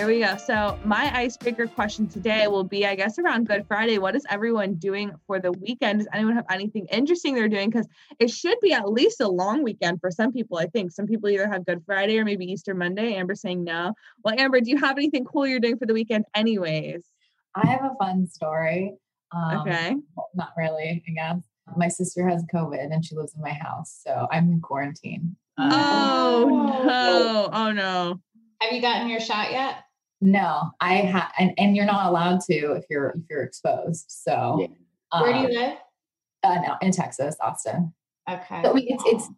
Right. Here we go. So, my icebreaker question today will be I guess around Good Friday. What is everyone doing for the weekend? Does anyone have anything interesting they're doing? Because it should be at least a long weekend for some people, I think. Some people either have Good Friday or maybe Easter Monday. Amber saying no. Well, Amber, do you have anything cool you're doing for the weekend, anyways? I have a fun story. Um, okay. Not really, I guess. My sister has COVID and she lives in my house. So I'm in quarantine. oh, no. Oh, no. Have you gotten your shot yet? No, I have, and, and you're not allowed to if you're if you're exposed. So, yeah. um, where do you live? Uh, no, in Texas, Austin. Okay. So it's, it's,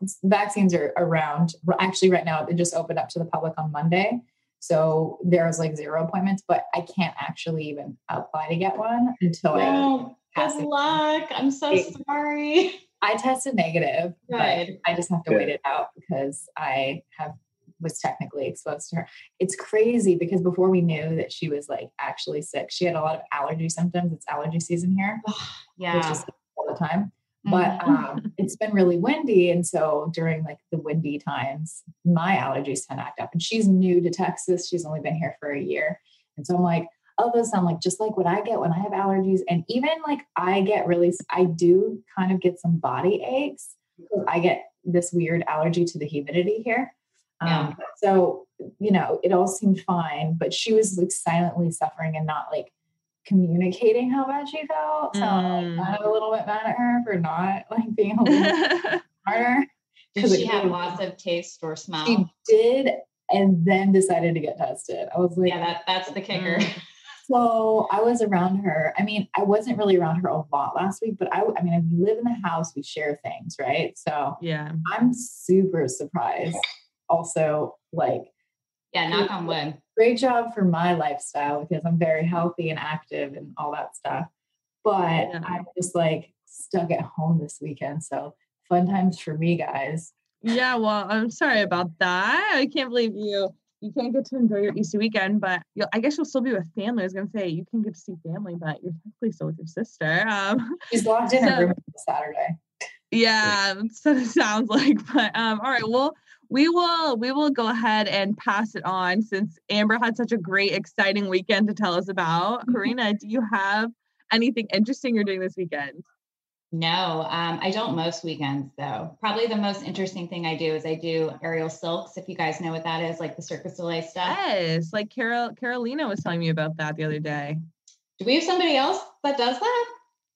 it's vaccines are around. Actually, right now it just opened up to the public on Monday. So there's like zero appointments, but I can't actually even apply to get one until no, I. Good luck. I'm so it, sorry. I tested negative, Good. but I just have to Good. wait it out because I have was technically exposed to her. It's crazy because before we knew that she was like actually sick, she had a lot of allergy symptoms. It's allergy season here. yeah. Which is all the time. But mm-hmm. um, it's been really windy. And so during like the windy times, my allergies tend to act up. And she's new to Texas. She's only been here for a year. And so I'm like, oh, those sound like just like what I get when I have allergies. And even like I get really, I do kind of get some body aches. I get this weird allergy to the humidity here. Um, so, you know, it all seemed fine, but she was like silently suffering and not like communicating how bad she felt. So mm. I'm a little bit mad at her for not like being a little smarter. Did she have loss of taste or smell? She did, and then decided to get tested. I was like, yeah, that, that's the kicker. Mm. So I was around her. I mean, I wasn't really around her a lot last week, but I, I mean, we live in the house, we share things, right? So yeah, I'm super surprised also like yeah knock on wood great job for my lifestyle because i'm very healthy and active and all that stuff but yeah. i'm just like stuck at home this weekend so fun times for me guys yeah well i'm sorry about that i can't believe you you can't get to enjoy your Easter weekend, but I guess you'll still be with family. I was gonna say you can get to see family, but you're technically still with your sister. Um, She's locked in so, her room Saturday. Yeah, so it sounds like. But um, all right, well, we will we will go ahead and pass it on since Amber had such a great, exciting weekend to tell us about. Mm-hmm. Karina, do you have anything interesting you're doing this weekend? No, um, I don't most weekends though. Probably the most interesting thing I do is I do aerial silks. If you guys know what that is, like the Circus Soleil stuff. Yes, like Carol Carolina was telling me about that the other day. Do we have somebody else that does that?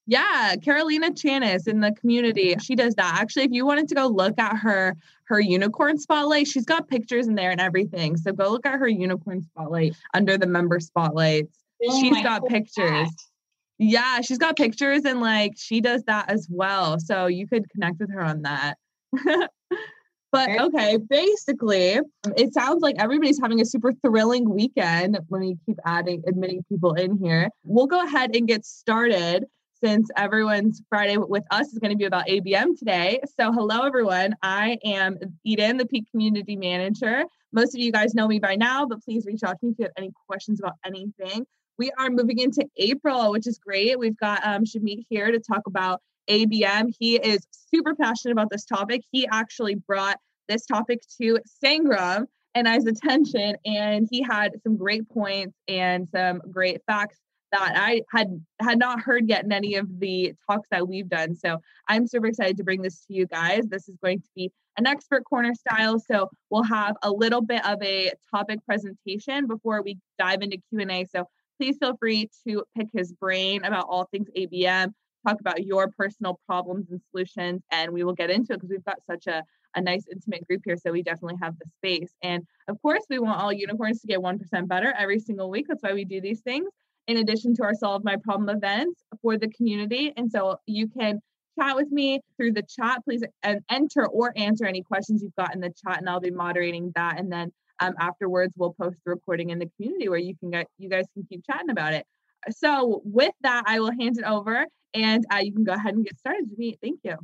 Yeah, Carolina Chanis in the community. She does that. Actually, if you wanted to go look at her her unicorn spotlight, she's got pictures in there and everything. So go look at her unicorn spotlight under the member spotlights. Oh she's got pictures. Yeah, she's got pictures and like she does that as well. So you could connect with her on that. but okay, basically, it sounds like everybody's having a super thrilling weekend. Let me keep adding, admitting people in here. We'll go ahead and get started since everyone's Friday with us is going to be about ABM today. So, hello, everyone. I am Eden, the Peak Community Manager. Most of you guys know me by now, but please reach out to me if you have any questions about anything. We are moving into April, which is great. We've got um, Jimit here to talk about ABM. He is super passionate about this topic. He actually brought this topic to Sangram and I's attention, and he had some great points and some great facts I had had not heard yet in any of the talks that we've done. So I'm super excited to bring this to you guys. This is going to be an expert corner style. So we'll have a little bit of a topic presentation before we dive into Q&A. So please feel free to pick his brain about all things ABM, talk about your personal problems and solutions, and we will get into it because we've got such a, a nice intimate group here. So we definitely have the space. And of course, we want all unicorns to get 1% better every single week. That's why we do these things in addition to our Solve My Problem events for the community. And so you can chat with me through the chat. Please enter or answer any questions you've got in the chat, and I'll be moderating that. And then um, afterwards we'll post the recording in the community where you can get you guys can keep chatting about it so with that i will hand it over and uh, you can go ahead and get started Meet. thank you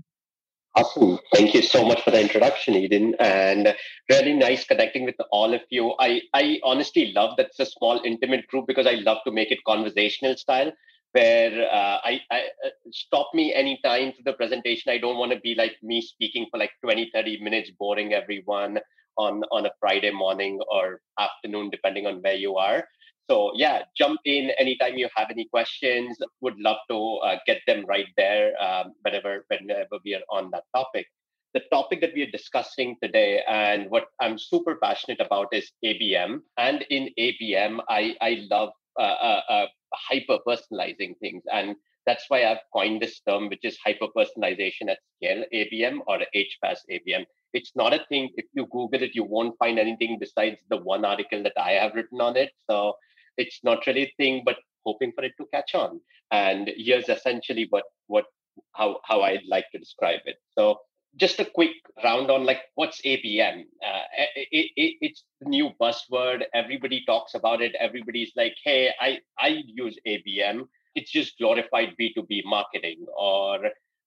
Awesome. Thank you so much for the introduction, Eden. And really nice connecting with all of you. I, I honestly love that it's a small, intimate group because I love to make it conversational style where uh, I, I uh, stop me anytime for the presentation. I don't want to be like me speaking for like 20, 30 minutes, boring everyone on, on a Friday morning or afternoon, depending on where you are. So yeah, jump in anytime you have any questions. Would love to uh, get them right there um, whenever whenever we are on that topic. The topic that we are discussing today and what I'm super passionate about is ABM. And in ABM, I I love uh, uh, uh hyper personalizing things. And that's why I've coined this term, which is hyper personalization at scale, ABM or HPAS ABM. It's not a thing. If you Google it, you won't find anything besides the one article that I have written on it. So it's not really a thing, but hoping for it to catch on. And here's essentially what what how how I'd like to describe it. So just a quick round on like what's ABM. Uh, it, it, it's the new buzzword. Everybody talks about it. Everybody's like, hey, I I use ABM. It's just glorified B2B marketing. Or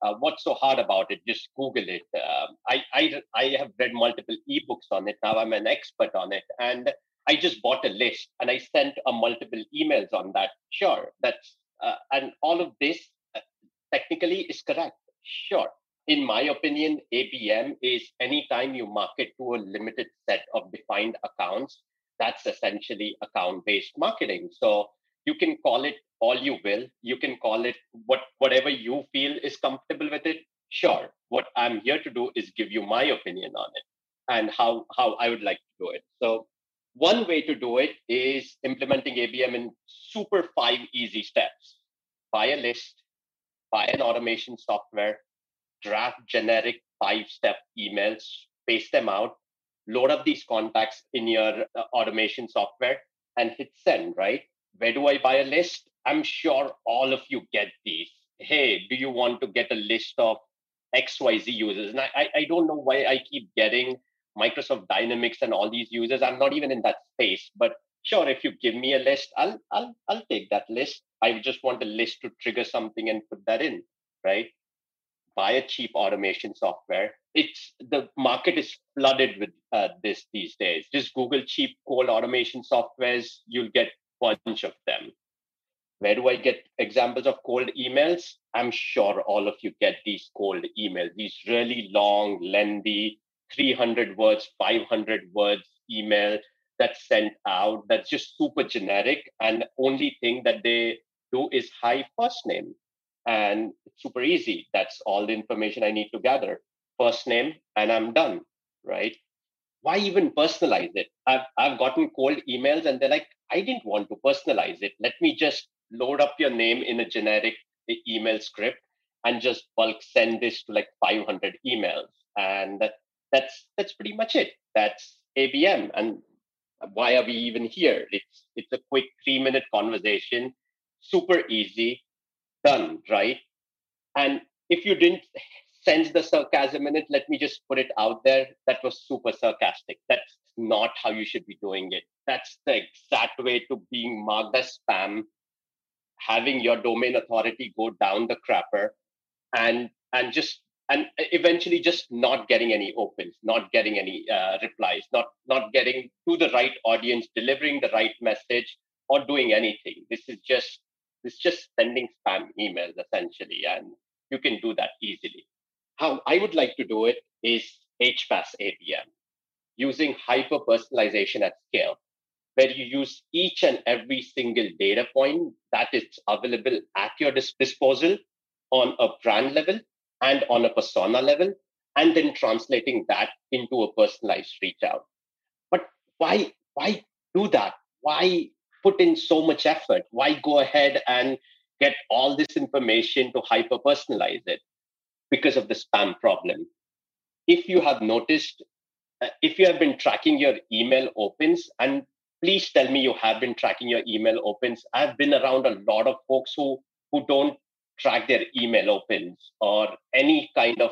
uh, what's so hard about it? Just Google it. Uh, I I I have read multiple ebooks on it. Now I'm an expert on it, and I just bought a list and I sent a multiple emails on that. Sure, that's uh, and all of this uh, technically is correct. Sure, in my opinion, ABM is anytime you market to a limited set of defined accounts, that's essentially account based marketing. So you can call it all you will. You can call it what whatever you feel is comfortable with it. Sure. What I'm here to do is give you my opinion on it and how how I would like to do it. So one way to do it is implementing ABM in super five easy steps. Buy a list, buy an automation software, draft generic five step emails, paste them out, load up these contacts in your uh, automation software, and hit send, right? Where do I buy a list? I'm sure all of you get these. Hey, do you want to get a list of XYZ users? And I, I, I don't know why I keep getting Microsoft Dynamics and all these users. I'm not even in that space, but sure, if you give me a list, I'll I'll I'll take that list. I just want a list to trigger something and put that in, right? buy a cheap automation software. It's the market is flooded with uh, this these days. Just Google cheap cold automation softwares, you'll get bunch of them. Where do I get examples of cold emails? I'm sure all of you get these cold emails, these really long, lengthy, 300 words, 500 words email that's sent out that's just super generic. And only thing that they do is hi first name and it's super easy. That's all the information I need to gather. First name, and I'm done, right? Why even personalize it? I've, I've gotten cold emails and they're like, I didn't want to personalize it. Let me just load up your name in a generic uh, email script and just bulk send this to like 500 emails. And that's that's pretty much it. That's ABM. And why are we even here? It's it's a quick three minute conversation, super easy done, right? And if you didn't sense the sarcasm in it, let me just put it out there. That was super sarcastic. That's not how you should be doing it. That's the exact way to being marked as spam, having your domain authority go down the crapper, and and just and eventually just not getting any opens, not getting any uh, replies, not not getting to the right audience, delivering the right message, or doing anything. This is just it's just sending spam emails essentially, and you can do that easily. How I would like to do it is HPAS ABM, using hyper personalization at scale, where you use each and every single data point that is available at your disposal on a brand level and on a persona level, and then translating that into a personalized reach out. But why why do that? Why put in so much effort? Why go ahead and get all this information to hyper personalize it? Because of the spam problem. If you have noticed, uh, if you have been tracking your email opens, and please tell me you have been tracking your email opens. I've been around a lot of folks who who don't track their email opens or any kind of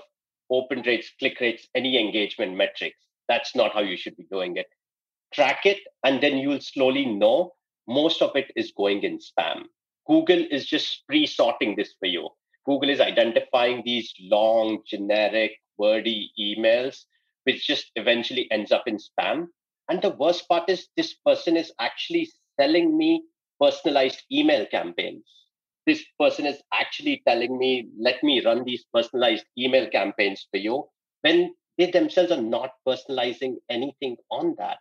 open rates, click rates, any engagement metrics. That's not how you should be doing it track it, and then you'll slowly know most of it is going in spam. Google is just pre sorting this for you. Google is identifying these long, generic, wordy emails, which just eventually ends up in spam. And the worst part is this person is actually selling me personalized email campaigns. This person is actually telling me, let me run these personalized email campaigns for you when they themselves are not personalizing anything on that.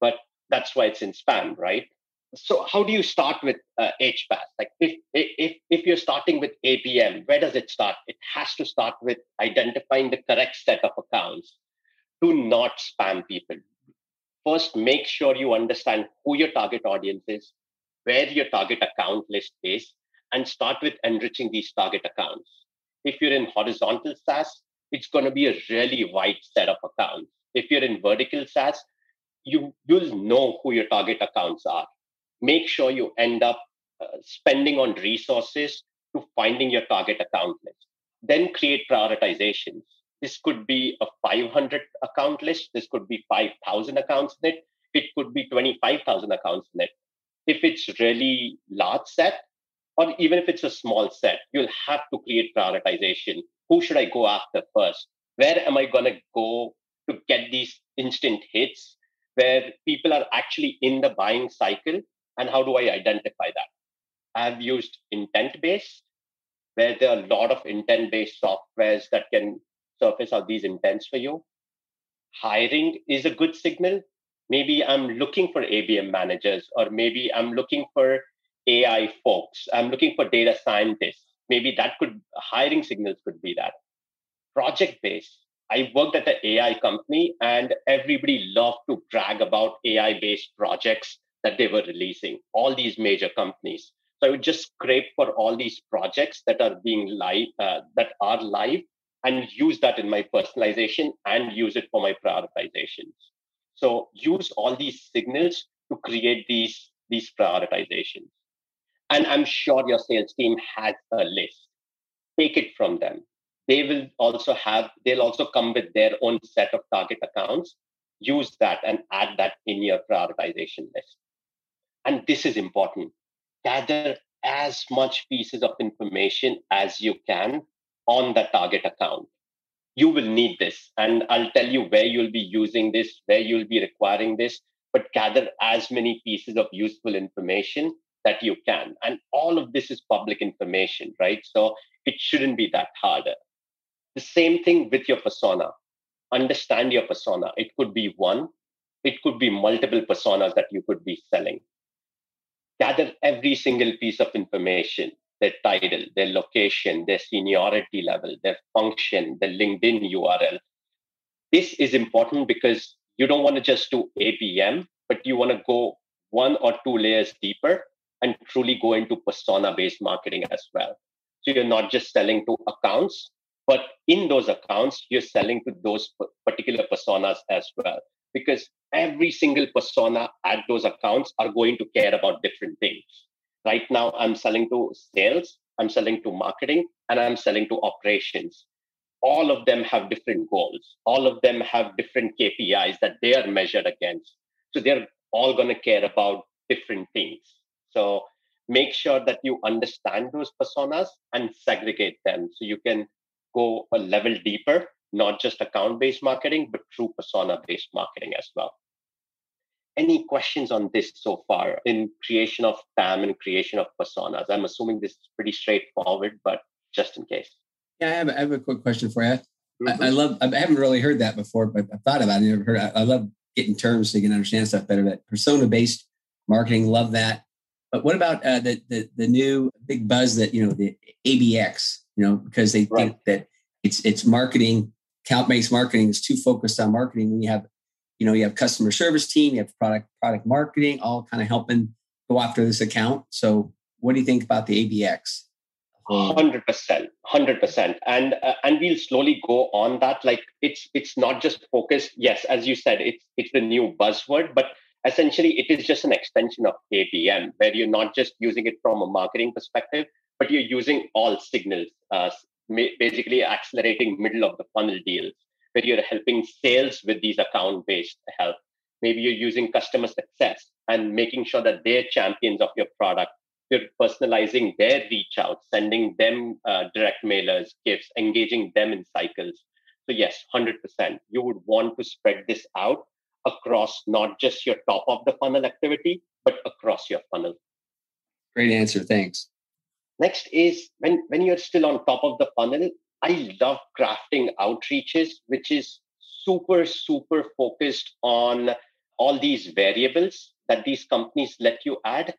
But that's why it's in spam, right? so how do you start with uh, HPAS? Like if, if, if you're starting with ABM, where does it start? It has to start with identifying the correct set of accounts. Do not spam people. First, make sure you understand who your target audience is, where your target account list is, and start with enriching these target accounts. If you're in horizontal SaaS, it's going to be a really wide set of accounts. If you're in vertical SaaS, you, you'll know who your target accounts are make sure you end up uh, spending on resources to finding your target account list. Then create prioritizations. This could be a 500 account list. This could be 5,000 accounts in it. It could be 25,000 accounts in it. If it's really large set, or even if it's a small set, you'll have to create prioritization. Who should I go after first? Where am I going to go to get these instant hits where people are actually in the buying cycle and how do I identify that? I've used intent based, where there are a lot of intent based softwares that can surface out these intents for you. Hiring is a good signal. Maybe I'm looking for ABM managers, or maybe I'm looking for AI folks. I'm looking for data scientists. Maybe that could hiring signals could be that. Project based. I worked at an AI company and everybody loved to brag about AI based projects that they were releasing, all these major companies. So I would just scrape for all these projects that are being live, uh, that are live, and use that in my personalization and use it for my prioritizations. So use all these signals to create these these prioritizations. And I'm sure your sales team has a list. Take it from them. They will also have, they'll also come with their own set of target accounts. Use that and add that in your prioritization list and this is important gather as much pieces of information as you can on the target account you will need this and i'll tell you where you'll be using this where you'll be requiring this but gather as many pieces of useful information that you can. And all of this is public information right? So it shouldn't be that harder. The same thing with your persona. Understand your persona. It could be one. It could be multiple personas that you could be selling. Gather every single piece of information their title, their location, their seniority level, their function, the LinkedIn URL. This is important because you don't want to just do ABM, but you want to go one or two layers deeper and truly go into persona based marketing as well. So you're not just selling to accounts, but in those accounts, you're selling to those particular personas as well because every single persona at those accounts are going to care about different things. Right now, I'm selling to sales, I'm selling to marketing, and I'm selling to operations. All of them have different goals. All of them have different KPIs that they are measured against. So they're all going to care about different things. So make sure that you understand those personas and segregate them so you can go a level deeper not just account based marketing, but true persona based marketing as well. Any questions on this so far in creation of TAM and creation of personas? I'm assuming this is pretty straightforward, but just in case. Yeah, I have, I have a quick question for you. Mm-hmm. I, I, love, I haven't really heard that before, but I've thought about it. I've heard, I, I love getting terms so you can understand stuff better. But persona based marketing, love that. But what about uh, the, the the new big buzz that you know the ABX? You know, because they right. think that it's it's marketing account-based marketing is too focused on marketing. You have, you know, you have customer service team, you have product product marketing, all kind of helping go after this account. So, what do you think about the ABX? Hundred percent, hundred percent, and uh, and we'll slowly go on that. Like it's it's not just focused. Yes, as you said, it's it's the new buzzword, but essentially it is just an extension of ABM, where you're not just using it from a marketing perspective, but you're using all signals, uh, basically accelerating middle of the funnel deals where you're helping sales with these account based help. Maybe you're using customer success and making sure that they're champions of your product. You're personalizing their reach out sending them uh, direct mailers gifts engaging them in cycles. So yes 100% you would want to spread this out across not just your top of the funnel activity but across your funnel great answer thanks next is when when you're still on top of the funnel i love crafting outreaches which is super super focused on all these variables that these companies let you add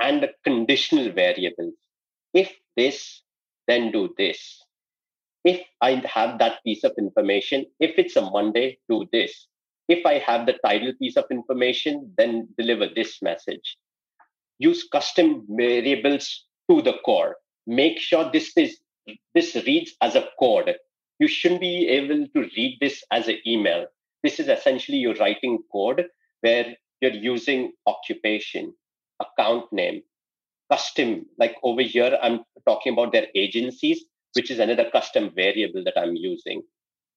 and the conditional variables. If this, then do this. If I have that piece of information, if it's a Monday, do this. If I have the title piece of information, then deliver this message. Use custom variables to the core. Make sure this is this reads as a code. You shouldn't be able to read this as an email. This is essentially you're writing code where you're using occupation, account name, custom. Like over here, I'm talking about their agencies, which is another custom variable that I'm using.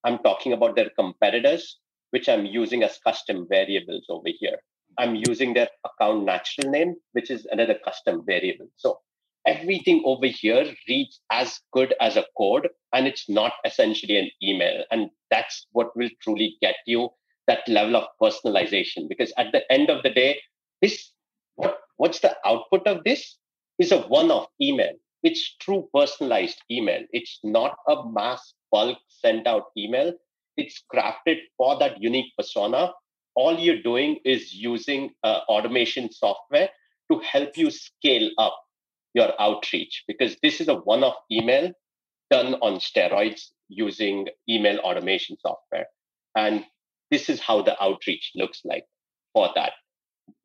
I'm talking about their competitors, which I'm using as custom variables over here. I'm using their account natural name, which is another custom variable. So everything over here reads as good as a code, and it's not essentially an email. And that's what will truly get you that level of personalization. Because at the end of the day, this what what's the output of this is a one-off email. It's true personalized email. It's not a mass bulk sent out email. It's crafted for that unique persona. All you're doing is using uh, automation software to help you scale up your outreach because this is a one-off email done on steroids using email automation software. And this is how the outreach looks like for that.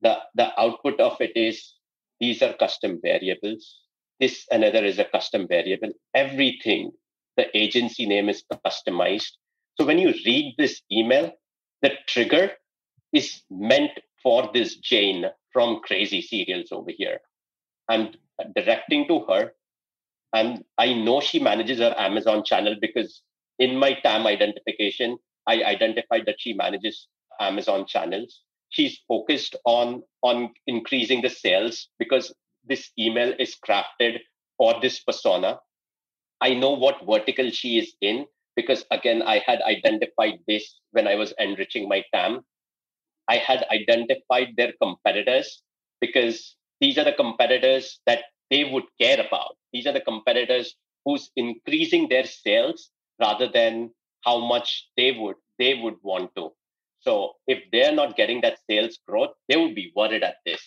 The, the output of it is these are custom variables. This another is a custom variable. Everything, the agency name is customized. So when you read this email, the trigger is meant for this Jane from Crazy Cereals over here. I'm directing to her. And I know she manages her Amazon channel because in my TAM identification, I identified that she manages Amazon channels she's focused on on increasing the sales because this email is crafted for this persona i know what vertical she is in because again i had identified this when i was enriching my tam i had identified their competitors because these are the competitors that they would care about these are the competitors who's increasing their sales rather than how much they would they would want to so if they're not getting that sales growth, they would be worried at this.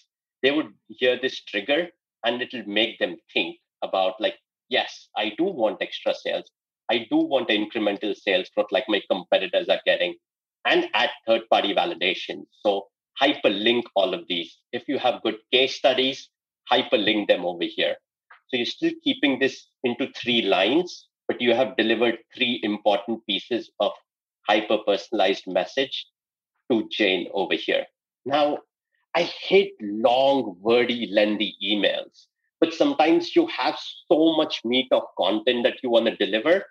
They would hear this trigger and it'll make them think about like, yes, I do want extra sales. I do want incremental sales growth like my competitors are getting and add third party validation. So hyperlink all of these. If you have good case studies, hyperlink them over here. So you're still keeping this into three lines, but you have delivered three important pieces of hyper personalized message to Jane over here. Now, I hate long, wordy, lengthy emails, but sometimes you have so much meat of content that you want to deliver.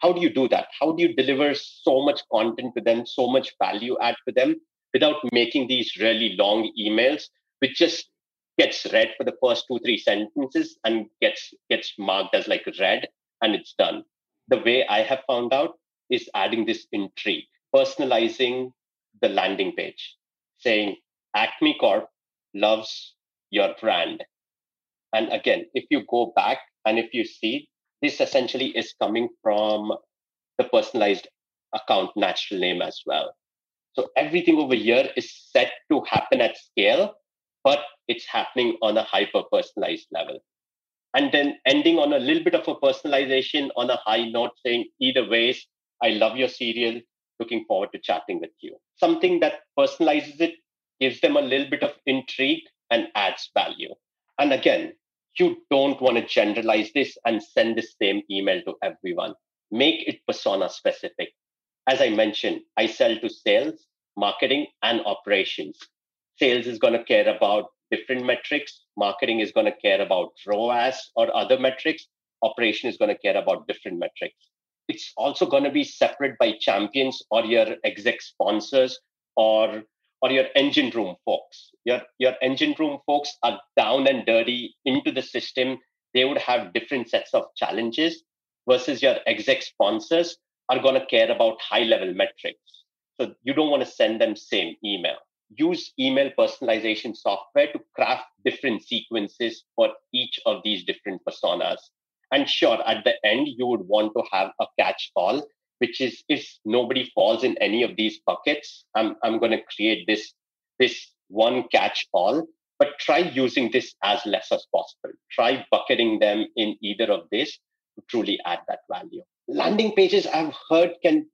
How do you do that? How do you deliver so much content to them, so much value add to them without making these really long emails, which just gets read for the first two, three sentences and gets gets marked as like read and it's done. The way I have found out is adding this intrigue, personalizing the landing page saying Acme Corp loves your brand. And again, if you go back and if you see, this essentially is coming from the personalized account natural name as well. So everything over here is set to happen at scale, but it's happening on a hyper personalized level. And then ending on a little bit of a personalization on a high note saying, either ways, I love your cereal. Looking forward to chatting with you. Something that personalizes it, gives them a little bit of intrigue, and adds value. And again, you don't want to generalize this and send the same email to everyone. Make it persona specific. As I mentioned, I sell to sales, marketing, and operations. Sales is going to care about different metrics. Marketing is going to care about ROAS or other metrics. Operation is going to care about different metrics it's also going to be separate by champions or your exec sponsors or or your engine room folks. Your, your engine room folks are down and dirty into the system. They would have different sets of challenges versus your exec sponsors are going to care about high level metrics. So you don't want to send them same email. Use email personalization software to craft different sequences for each of these different personas. And sure, at the end, you would want to have a catch all, which is if nobody falls in any of these buckets, I'm, I'm going to create this, this one catch all. But try using this as less as possible. Try bucketing them in either of this to truly add that value. Landing pages, I've heard, can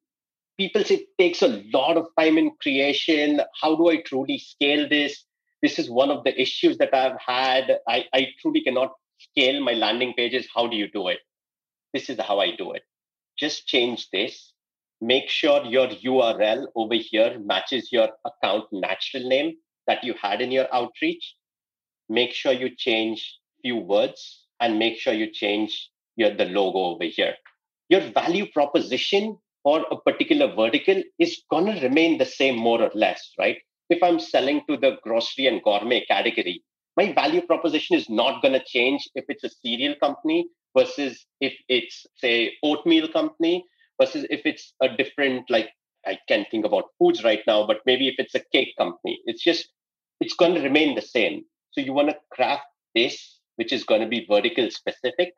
people say it takes a lot of time in creation. How do I truly scale this? This is one of the issues that I've had. I, I truly cannot scale my landing pages. How do you do it? This is how I do it. Just change this. Make sure your URL over here matches your account natural name that you had in your outreach. Make sure you change few words and make sure you change your the logo over here. Your value proposition for a particular vertical is to remain the same more or less, right? If I'm selling to the grocery and gourmet category, my value proposition is not going to change if it's a cereal company versus if it's say oatmeal company versus if it's a different like I can't think about foods right now, but maybe if it's a cake company, it's just it's going to remain the same. So you want to craft this, which is going to be vertical specific,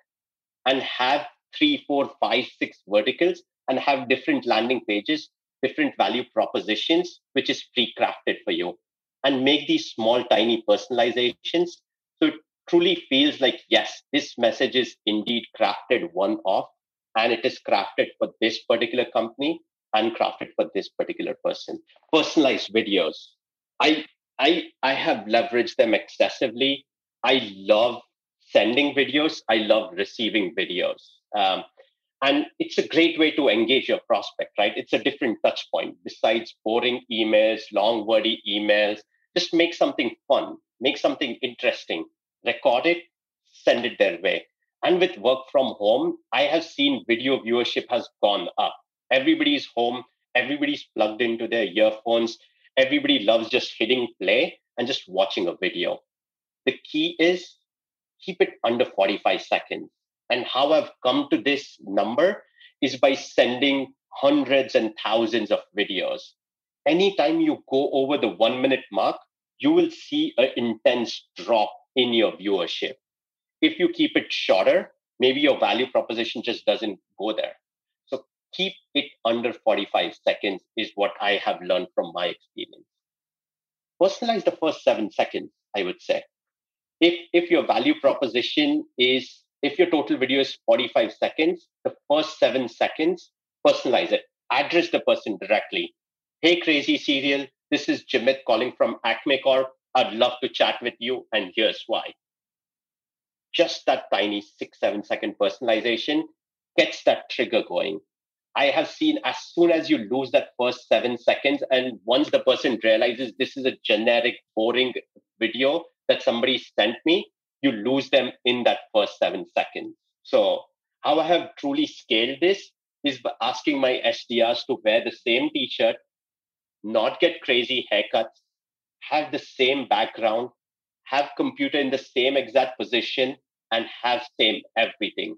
and have three, four, five, six verticals and have different landing pages, different value propositions, which is pre-crafted for you. And make these small, tiny personalizations. So it truly feels like, yes, this message is indeed crafted one off and it is crafted for this particular company and crafted for this particular person. Personalized videos. I I I have leveraged them excessively. I love sending videos. I love receiving videos. Um, and it's a great way to engage your prospect, right? It's a different touch point besides boring emails, long wordy emails. Just make something fun, make something interesting, record it, send it their way. And with work from home, I have seen video viewership has gone up. Everybody's home, everybody's plugged into their earphones, everybody loves just hitting play and just watching a video. The key is keep it under 45 seconds. And how I've come to this number is by sending hundreds and thousands of videos. Anytime you go over the one minute mark, you will see an intense drop in your viewership. If you keep it shorter, maybe your value proposition just doesn't go there. So keep it under 45 seconds is what I have learned from my experience. Personalize the first seven seconds, I would say. If, if your value proposition is if your total video is 45 seconds, the first seven seconds, personalize it. Address the person directly. Hey, crazy cereal, this is Jimit calling from Acme Corp. I'd love to chat with you, and here's why. Just that tiny six, seven second personalization gets that trigger going. I have seen as soon as you lose that first seven seconds, and once the person realizes this is a generic, boring video that somebody sent me, you lose them in that first seven seconds. So, how I have truly scaled this is by asking my SDRs to wear the same t shirt, not get crazy haircuts, have the same background, have computer in the same exact position, and have same everything.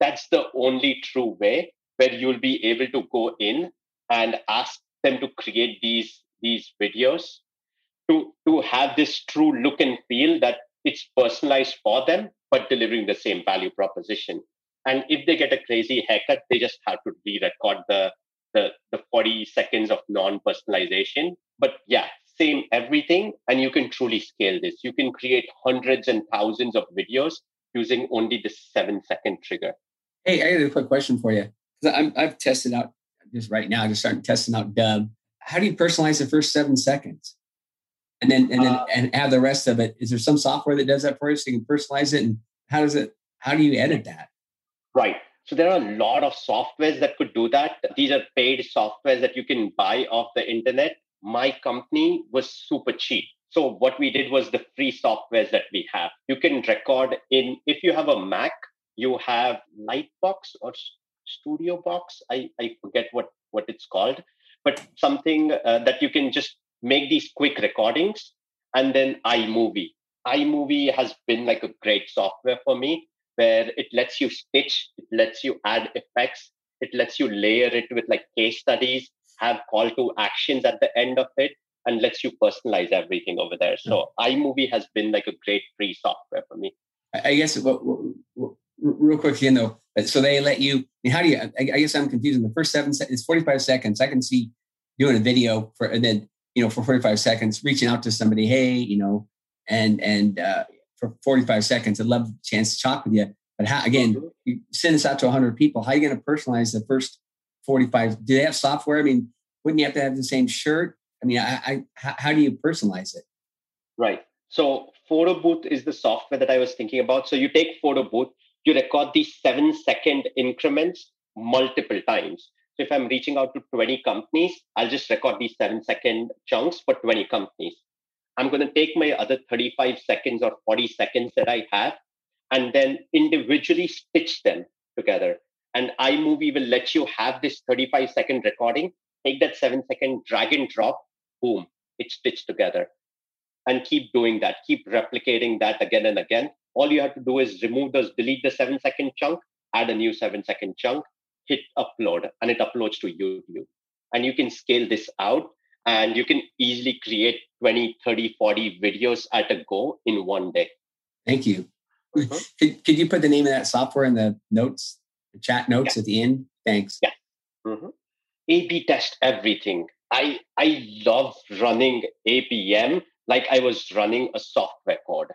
That's the only true way where you'll be able to go in and ask them to create these these videos to to have this true look and feel that it's personalized for them, but delivering the same value proposition. And if they get a crazy haircut, they just have to re-record the the, the 40 seconds of non-personalization. But yeah, same everything, and you can truly scale this. You can create hundreds and thousands of videos using only the seven second trigger. Hey, I got a quick question for you. i have tested out just right now, just starting testing out Dubb How do you personalize the first seven seconds? and then and then uh, and add the rest of it. Is there some software that does that for you so you can personalize it? And how does it? How do you edit that? Right. So there are a lot of softwares that could do that. These are paid softwares that you can buy off the internet. My company was super cheap. So what we did was the free softwares that we have. You can record in if you have a Mac, you have Lightbox or Studio Box. I, I forget what what it's called, but something uh, that you can just make these quick recordings, and then iMovie. iMovie has been like a great software for me where it lets you stitch, it lets you add effects, it lets you layer it with like case studies, have call to actions at the end of it, and lets you personalize everything over there. So mm-hmm. iMovie has been like a great free software for me. I guess what, what, what, real quick you know, So they let you. I mean, how do you? I, I guess I'm confused. In the first seven, it's 45 seconds. I can see doing a video for, and then you know, for 45 seconds, reaching out to somebody. Hey, you know, and and uh, for 45 seconds, I'd love a chance to talk with you. But how, again, mm-hmm. you send this out to 100 people. How are you going to personalize the first 45? Do they have software? I mean, wouldn't you have to have the same shirt? I mean, I, I how do you personalize it? Right. So photo booth is the software that I was thinking about. So you take photo booth, you record these seven second increments multiple times. So if I'm reaching out to 20 companies, I'll just record these seven second chunks for 20 companies. I'm going to take my other 35 seconds or 40 seconds that I have and then individually stitch them together. And iMovie will let you have this 35 second recording, take that seven second drag and drop, boom, it's stitched together. And keep doing that, keep replicating that again and again. All you have to do is remove those, delete the seven second chunk, add a new seven second chunk, hit upload, and it uploads to YouTube. And you can scale this out and you can easily create 20, 30, 40 videos at a go in one day. Thank you. Mm-hmm. Could, could you put the name of that software in the notes, chat notes yeah. at the end? Thanks. Yeah. Mm-hmm. A/B test everything. I I love running ABM like I was running a software code.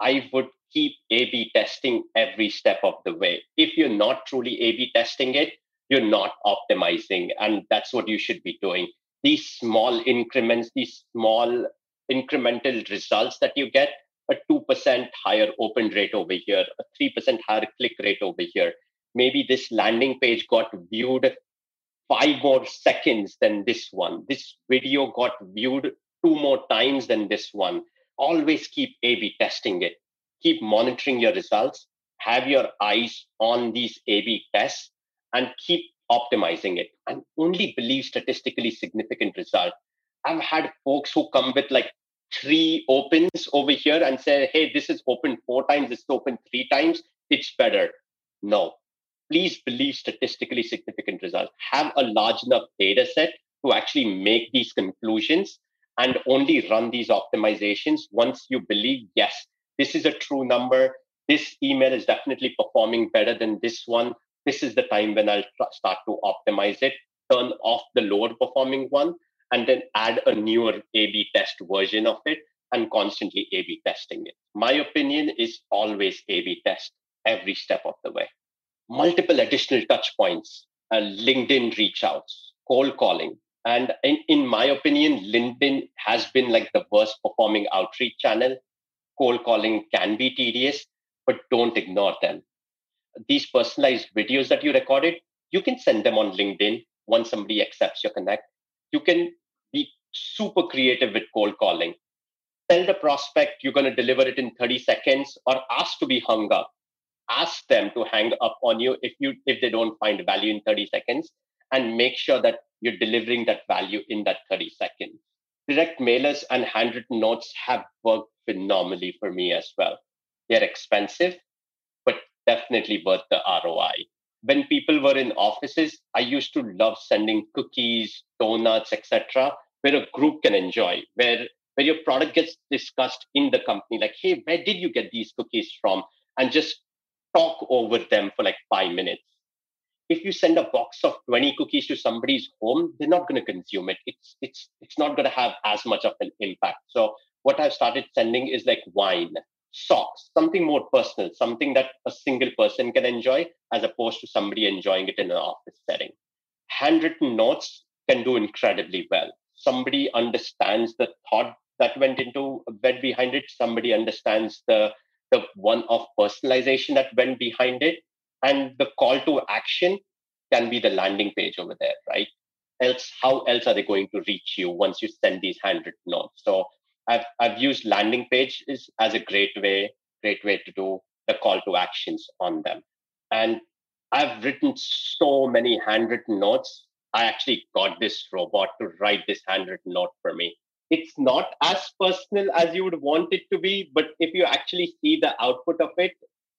I would keep A/B testing every step of the way. If you're not truly A/B testing it, you're not optimizing, and that's what you should be doing. These small increments, these small incremental results that you get, a 2% higher open rate over here, a 3% higher click rate over here. Maybe this landing page got viewed five more seconds than this one. This video got viewed two more times than this one. Always keep A B testing it. Keep monitoring your results. Have your eyes on these A B tests and keep optimizing it and only believe statistically significant result. I've had folks who come with like three opens over here and say, hey, this is open four times, this is open three times, it's better. No. Please believe statistically significant results. Have a large enough data set to actually make these conclusions and only run these optimizations once you believe, yes, this is a true number. This email is definitely performing better than this one. This is the time when I'll start to optimize it, turn off the lower performing one, and then add a newer A B test version of it and constantly A B testing it. My opinion is always A B test every step of the way. Multiple additional touch points, uh, LinkedIn reach outs, cold calling. And in, in my opinion, LinkedIn has been like the worst performing outreach channel. Cold calling can be tedious, but don't ignore them. These personalized videos that you recorded, you can send them on LinkedIn once somebody accepts your connect you can be super creative with cold calling. Tell the prospect you're going to deliver it in 30 seconds or ask to be hung up. Ask them to hang up on you if you if they don't find value in 30 seconds and make sure that you're delivering that value in that 30 seconds. Direct mailers and handwritten notes have worked phenomenally for me as well. They're expensive, but definitely worth the ROI when people were in offices, I used to love sending cookies, donuts, etc., where a group can enjoy, where where your product gets discussed in the company, like, hey, where did you get these cookies from? And just talk over them for like five minutes. If you send a box of 20 cookies to somebody's home, they're not going to consume it. It's it's it's not going to have as much of an impact. So what I've started sending is like wine socks, something more personal, something that a single person can enjoy as opposed to somebody enjoying it in an office setting. Handwritten notes can do incredibly well. Somebody understands the thought that went into went behind it. Somebody understands the the one of personalization that went behind it, and the call to action can be the landing page over there, right? Else, how else are they going to reach you once you send these handwritten notes? So I've I've used landing pages as a great way, great way to do the call to actions on them. And I've written so many handwritten notes. I actually got this robot to write this handwritten note for me. It's not as personal as you would want it to be. But if you actually see the output of it,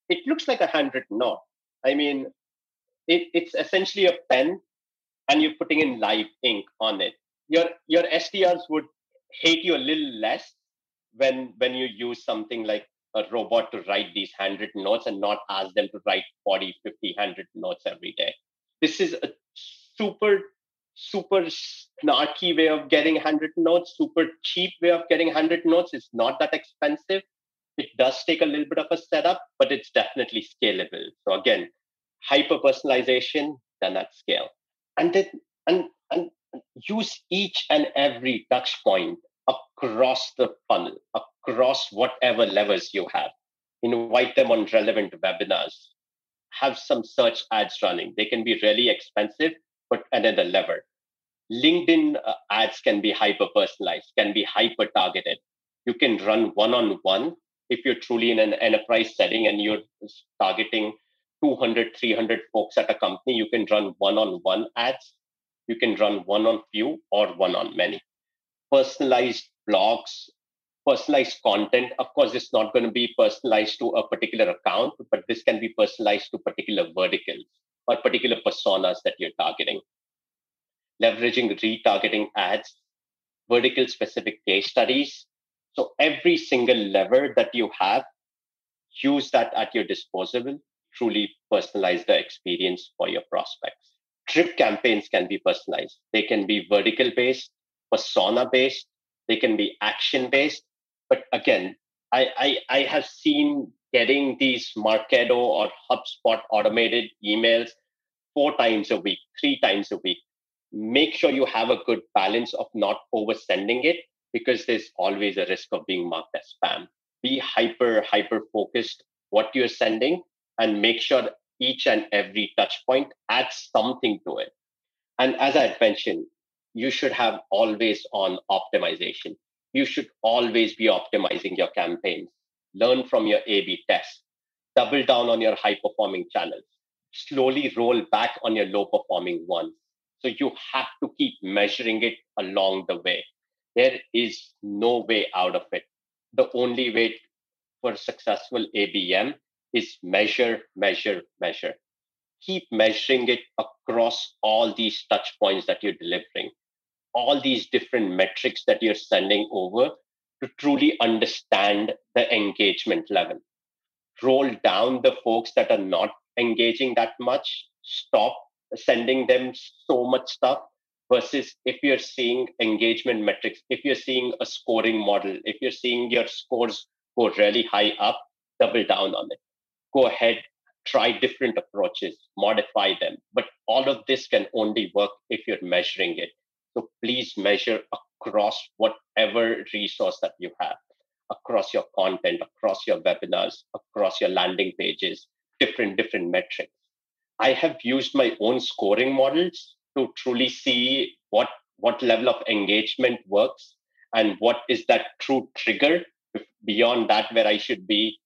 it looks like a handwritten note. I mean, it, it's essentially a pen and you're putting in live ink on it. Your your SDRs would hate you a little less when when you use something like a robot to write these handwritten notes and not ask them to write 40, 50 handwritten notes every day. This is a super, super snarky way of getting handwritten notes, super cheap way of getting handwritten notes. It's not that expensive. It does take a little bit of a setup, but it's definitely scalable. So again, hyper personalization done at scale. And then and, and use each and every touch point across the funnel, across whatever levers you have. Invite them on relevant webinars. Have some search ads running. They can be really expensive, but another lever. LinkedIn uh, ads can be hyper personalized, can be hyper targeted. You can run one on one if you're truly in an enterprise setting and you're targeting 200, 300 folks at a company. You can run one on one ads. You can run one on few or one on many personalized blogs, personalized content. Of course, it's not going to be personalized to a particular account, but this can be personalized to particular verticals or particular personas that you're targeting. Leveraging retargeting ads, vertical specific case studies. So every single lever that you have, use that at your disposal. Truly personalize the experience for your prospects. Drip campaigns can be personalized. They can be vertical based, persona based, they can be action based. But again, I, I, I have seen getting these Marketo or HubSpot automated emails four times a week, three times a week. Make sure you have a good balance of not oversending it because there's always a risk of being marked as spam. Be hyper, hyper focused what you're sending and make sure each and every touch point adds something to it. And as I mentioned, you should have always on optimization. You should always be optimizing your campaigns. Learn from your A B test. Double down on your high performing channels. Slowly roll back on your low performing ones. So you have to keep measuring it along the way. There is no way out of it. The only way for successful ABM is measure, measure, measure. Keep measuring it across all these touch points that you're delivering all these different metrics that you're sending over to truly understand the engagement level. Roll down the folks that are not engaging that much, stop sending them so much stuff versus if you're seeing engagement metrics, if you're seeing a scoring model, if you're seeing your scores go really high up, double down on it. Go ahead, try different approaches, modify them. But all of this can only work if you're measuring it. So please measure across whatever resource that you have, across your content, across your webinars, across your landing pages, different, different metrics. I have used my own scoring models to truly see what, what level of engagement works and what is that true trigger beyond that where I should be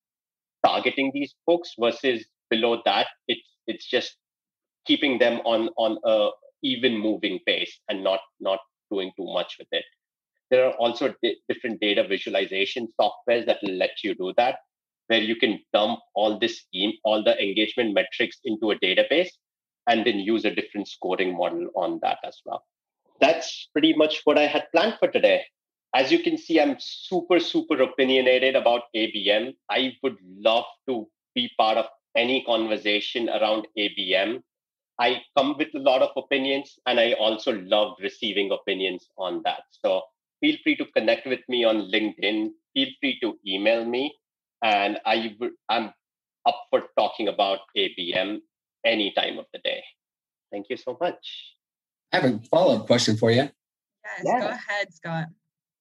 targeting these folks versus below that it's it's just keeping them on on a even moving pace and not not doing too much with it. There are also d- different data visualization softwares that will let you do that where you can dump all this all the engagement metrics into a database and then use a different scoring model on that as well that's pretty much what i had planned for today as you can see i'm super super opinionated about abm i would love to be part of any conversation around abm I come with a lot of opinions and I also love receiving opinions on that. So feel free to connect with me on LinkedIn. Feel free to email me. And I, I'm up for talking about ABM any time of the day. Thank you so much. I have a follow up question for you. Yes, yeah. go ahead, Scott.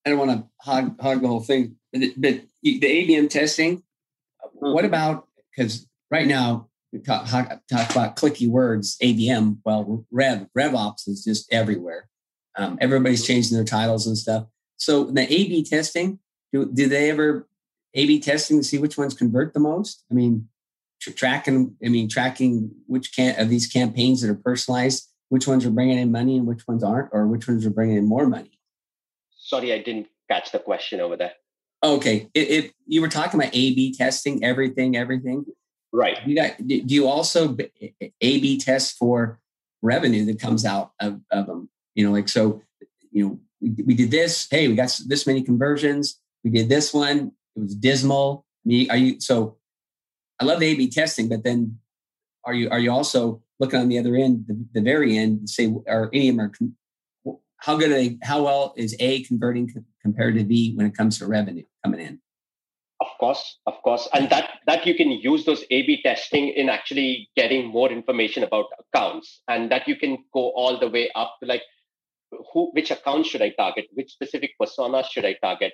I don't want to hog, hog the whole thing, but the ABM testing, mm-hmm. what about, because right now we talk, talk about clicky words, ABM. Well, Rev, RevOps is just everywhere. Um, everybody's changing their titles and stuff. So the A/B testing, do, do they ever A/B testing to see which ones convert the most? I mean, tr- tracking. I mean, tracking which can of these campaigns that are personalized, which ones are bringing in money and which ones aren't, or which ones are bringing in more money. Sorry, I didn't catch the question over there. Okay, if you were talking about A/B testing, everything, everything, right? You got. Do you also A/B test for revenue that comes out of, of them? You know, like so. You know, we, we did this. Hey, we got this many conversions. We did this one. It was dismal. Me, are you so? I love the A/B testing, but then are you are you also looking on the other end, the, the very end, say, are any of them are how good a how well is A converting compared to B when it comes to revenue coming in? Of course, of course, and that that you can use those A/B testing in actually getting more information about accounts, and that you can go all the way up to like who which account should I target, which specific persona should I target.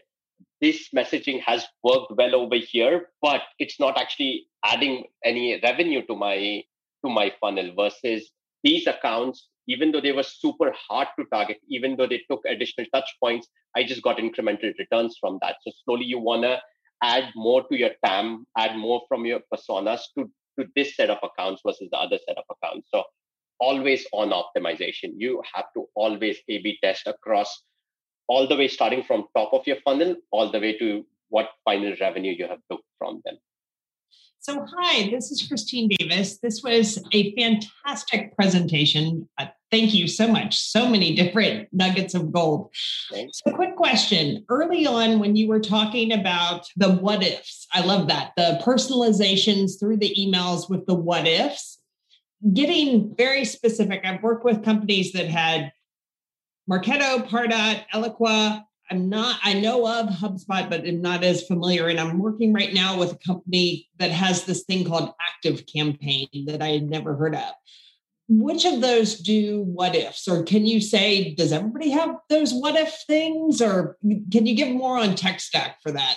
This messaging has worked well over here, but it's not actually adding any revenue to my to my funnel versus these accounts even though they were super hard to target, even though they took additional touch points, I just got incremental returns from that. So slowly you want to add more to your TAM, add more from your personas to, to this set of accounts versus the other set of accounts. So always on optimization. You have to always A B test across all the way starting from top of your funnel, all the way to what final revenue you have booked from them. So, hi, this is Christine Davis. This was a fantastic presentation. Uh, thank you so much. So many different nuggets of gold. Thanks. So, quick question. Early on, when you were talking about the what ifs, I love that the personalizations through the emails with the what ifs, getting very specific. I've worked with companies that had Marketo, Pardot, Eloqua, I'm not, I know of HubSpot, but I'm not as familiar. And I'm working right now with a company that has this thing called Active Campaign that I had never heard of. Which of those do what ifs? Or can you say, does everybody have those what if things? Or can you give more on tech stack for that?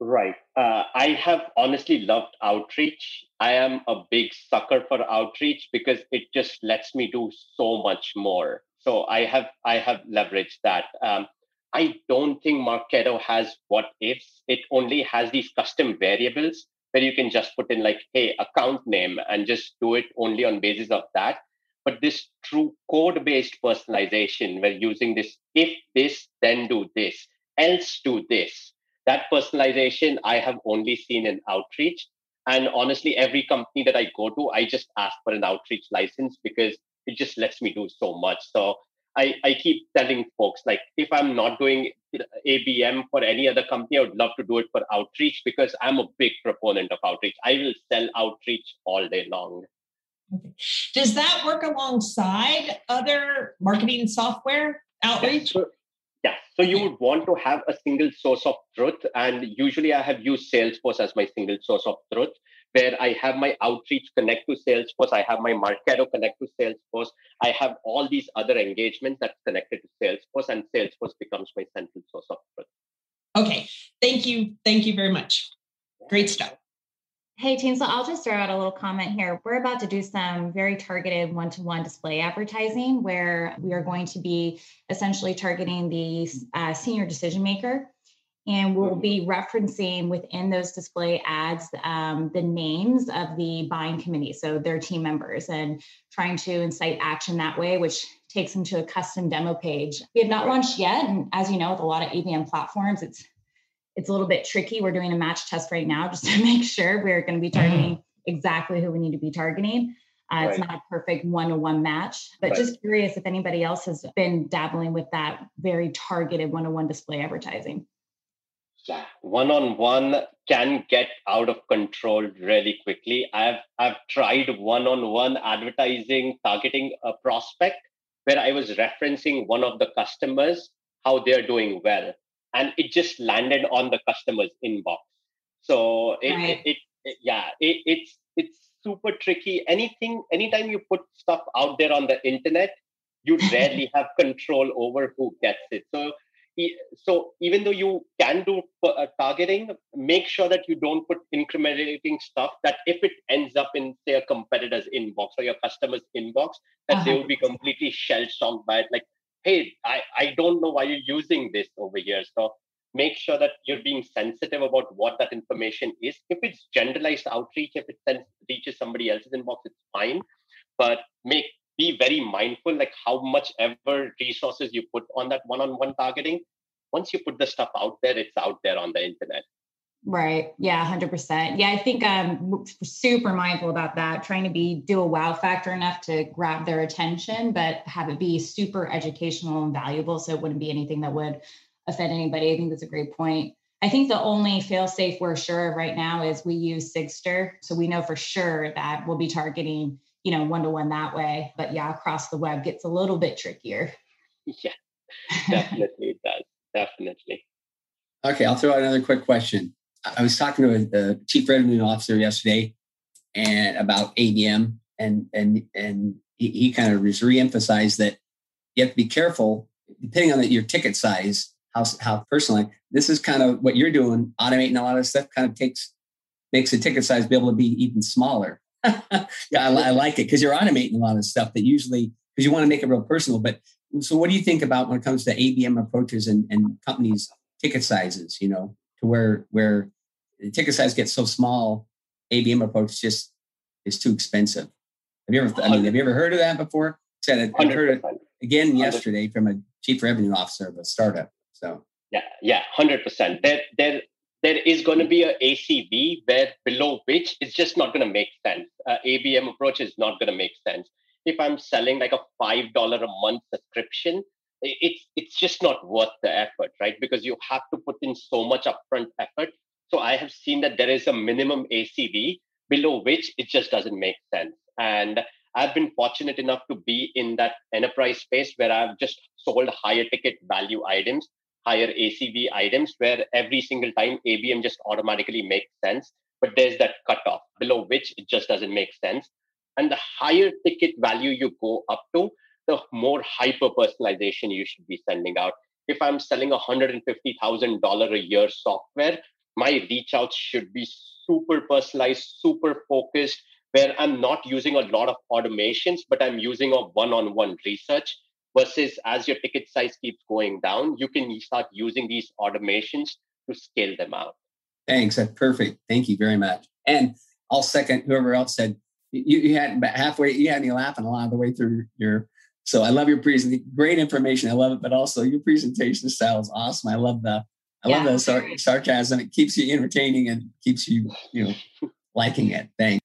Right. Uh, I have honestly loved outreach. I am a big sucker for outreach because it just lets me do so much more. So I have I have leveraged that. Um, I don't think Marketo has what ifs. It only has these custom variables where you can just put in like, hey, account name and just do it only on basis of that. But this true code-based personalization, where using this, if this, then do this, else do this. That personalization I have only seen in outreach. And honestly, every company that I go to, I just ask for an outreach license because it just lets me do so much. So I, I keep telling folks like if I'm not doing ABM for any other company, I would love to do it for outreach because I'm a big proponent of outreach. I will sell outreach all day long. Okay. Does that work alongside other marketing software outreach? Yeah. So, yeah. So you would want to have a single source of truth. And usually I have used Salesforce as my single source of truth where I have my outreach connect to Salesforce, I have my Marketo connect to Salesforce, I have all these other engagements that's connected to Salesforce, and Salesforce becomes my central source of truth. Okay, thank you, thank you very much. Great stuff. Hey team, so I'll just throw out a little comment here. We're about to do some very targeted one-to-one display advertising where we are going to be essentially targeting the uh, senior decision maker and we'll be referencing within those display ads um, the names of the buying committee, so their team members, and trying to incite action that way, which takes them to a custom demo page. We have not launched yet, and as you know, with a lot of ABM platforms, it's it's a little bit tricky. We're doing a match test right now just to make sure we're going to be targeting exactly who we need to be targeting. Uh, right. It's not a perfect one-to-one match, but right. just curious if anybody else has been dabbling with that very targeted one-to-one display advertising one on one can get out of control really quickly. I've I've tried one on one advertising targeting a prospect where I was referencing one of the customers how they're doing well, and it just landed on the customer's inbox. So it, right. it, it, it, yeah it, it's it's super tricky. Anything anytime you put stuff out there on the internet, you rarely have control over who gets it. So so even though you can do uh, targeting make sure that you don't put incriminating stuff that if it ends up in say a competitor's inbox or your customer's inbox that uh-huh. they will be completely shell shocked by it like hey I, I don't know why you're using this over here so make sure that you're being sensitive about what that information is if it's generalized outreach if it reaches somebody else's inbox it's fine but make be very mindful like how much ever resources you put on that one-on-one targeting once you put the stuff out there, it's out there on the internet. Right. Yeah, 100%. Yeah, I think I'm super mindful about that, trying to be do a wow factor enough to grab their attention, but have it be super educational and valuable. So it wouldn't be anything that would offend anybody. I think that's a great point. I think the only fail safe we're sure of right now is we use Sigster. So we know for sure that we'll be targeting, you know, one to one that way. But yeah, across the web gets a little bit trickier. Yeah, definitely it does. Definitely. Okay, I'll throw out another quick question. I was talking to a, a chief revenue officer yesterday and about ABM and and and he, he kind of reemphasized that you have to be careful depending on the, your ticket size how how personally this is kind of what you're doing automating a lot of stuff kind of takes makes the ticket size be able to be even smaller yeah I, I like it because you're automating a lot of stuff that usually because you want to make it real personal but so what do you think about when it comes to abm approaches and, and companies ticket sizes you know to where where the ticket size gets so small, ABM approach just is too expensive. Have you ever? I mean, have you ever heard of that before? Said I heard it again yesterday from a chief revenue officer of a startup. So yeah, yeah, hundred percent. There, there, there is going to be a ACV where below which it's just not going to make sense. Uh, ABM approach is not going to make sense. If I'm selling like a five dollar a month subscription, it's it's just not worth the effort, right? Because you have to put in so much upfront effort so I have seen that there is a minimum ACV below which it just doesn't make sense. And I've been fortunate enough to be in that enterprise space where I've just sold higher ticket value items, higher ACV items, where every single time ABM just automatically makes sense. But there's that cutoff below which it just doesn't make sense. And the higher ticket value you go up to, the more hyper personalization you should be sending out. If I'm selling a $150,000 a year software, my reach outs should be super personalized, super focused, where I'm not using a lot of automations, but I'm using a one on one research. Versus as your ticket size keeps going down, you can start using these automations to scale them out. Thanks. That's perfect. Thank you very much. And I'll second whoever else said you, you had halfway, you had me laughing a lot of the way through your. So I love your presentation. Great information. I love it, but also your presentation style is awesome. I love the I yeah. love the sar- sarcasm. It keeps you entertaining and keeps you, you know, liking it. Thanks.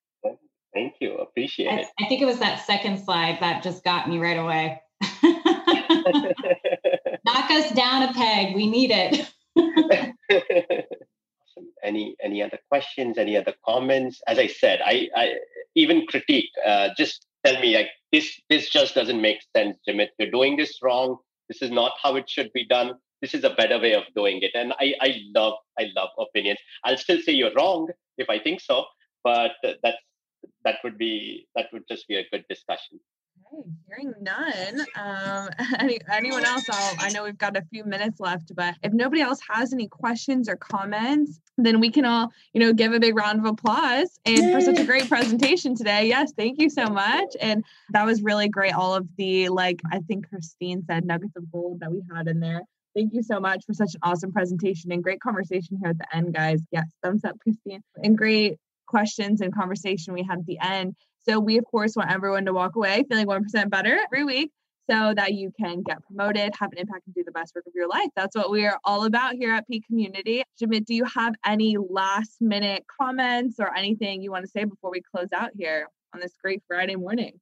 Thank you. Appreciate I, it. I think it was that second slide that just got me right away. Knock us down a peg. We need it. any any other questions? Any other comments? As I said, I, I even critique. Uh, just tell me like this. This just doesn't make sense, Jimit. You're doing this wrong. This is not how it should be done this is a better way of doing it and i i love i love opinions i'll still say you're wrong if i think so but that's that would be that would just be a good discussion Okay, hearing none. Um, any, anyone else? I'll, I know we've got a few minutes left, but if nobody else has any questions or comments, then we can all, you know, give a big round of applause and Yay. for such a great presentation today. Yes, thank you so much. And that was really great. All of the like, I think Christine said nuggets of gold that we had in there. Thank you so much for such an awesome presentation and great conversation here at the end, guys. Yes, thumbs up, Christine. And great questions and conversation we had at the end. So we, of course, want everyone to walk away feeling 1% better every week so that you can get promoted, have an impact, and do the best work of your life. That's what we are all about here at Peak Community. Jimit, do you have any last minute comments or anything you want to say before we close out here on this great Friday morning?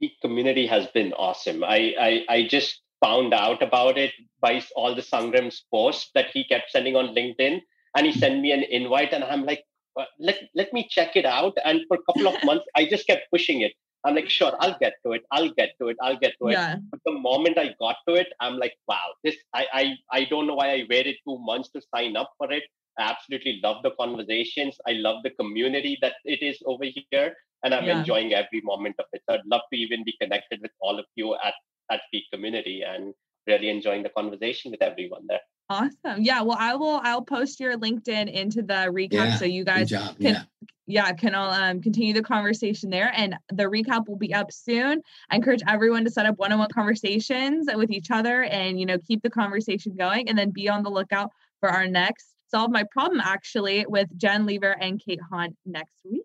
Peak Community has been awesome. I, I, I just found out about it by all the Sangram's posts that he kept sending on LinkedIn. And he sent me an invite, and I'm like, uh, let, let me check it out. And for a couple of months, I just kept pushing it. I'm like, sure, I'll get to it. I'll get to it. I'll get to it. Yeah. But the moment I got to it, I'm like, wow, this I, I I don't know why I waited two months to sign up for it. I absolutely love the conversations. I love the community that it is over here. And I'm yeah. enjoying every moment of it. So I'd love to even be connected with all of you at at Peak Community and really enjoying the conversation with everyone there. Awesome. Yeah. Well, I will. I'll post your LinkedIn into the recap yeah, so you guys can. Yeah. yeah can all um, continue the conversation there, and the recap will be up soon. I encourage everyone to set up one-on-one conversations with each other, and you know keep the conversation going, and then be on the lookout for our next solve my problem actually with Jen Lever and Kate Hunt next week.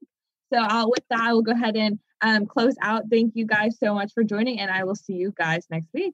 So uh, with that, I will go ahead and um, close out. Thank you guys so much for joining, and I will see you guys next week.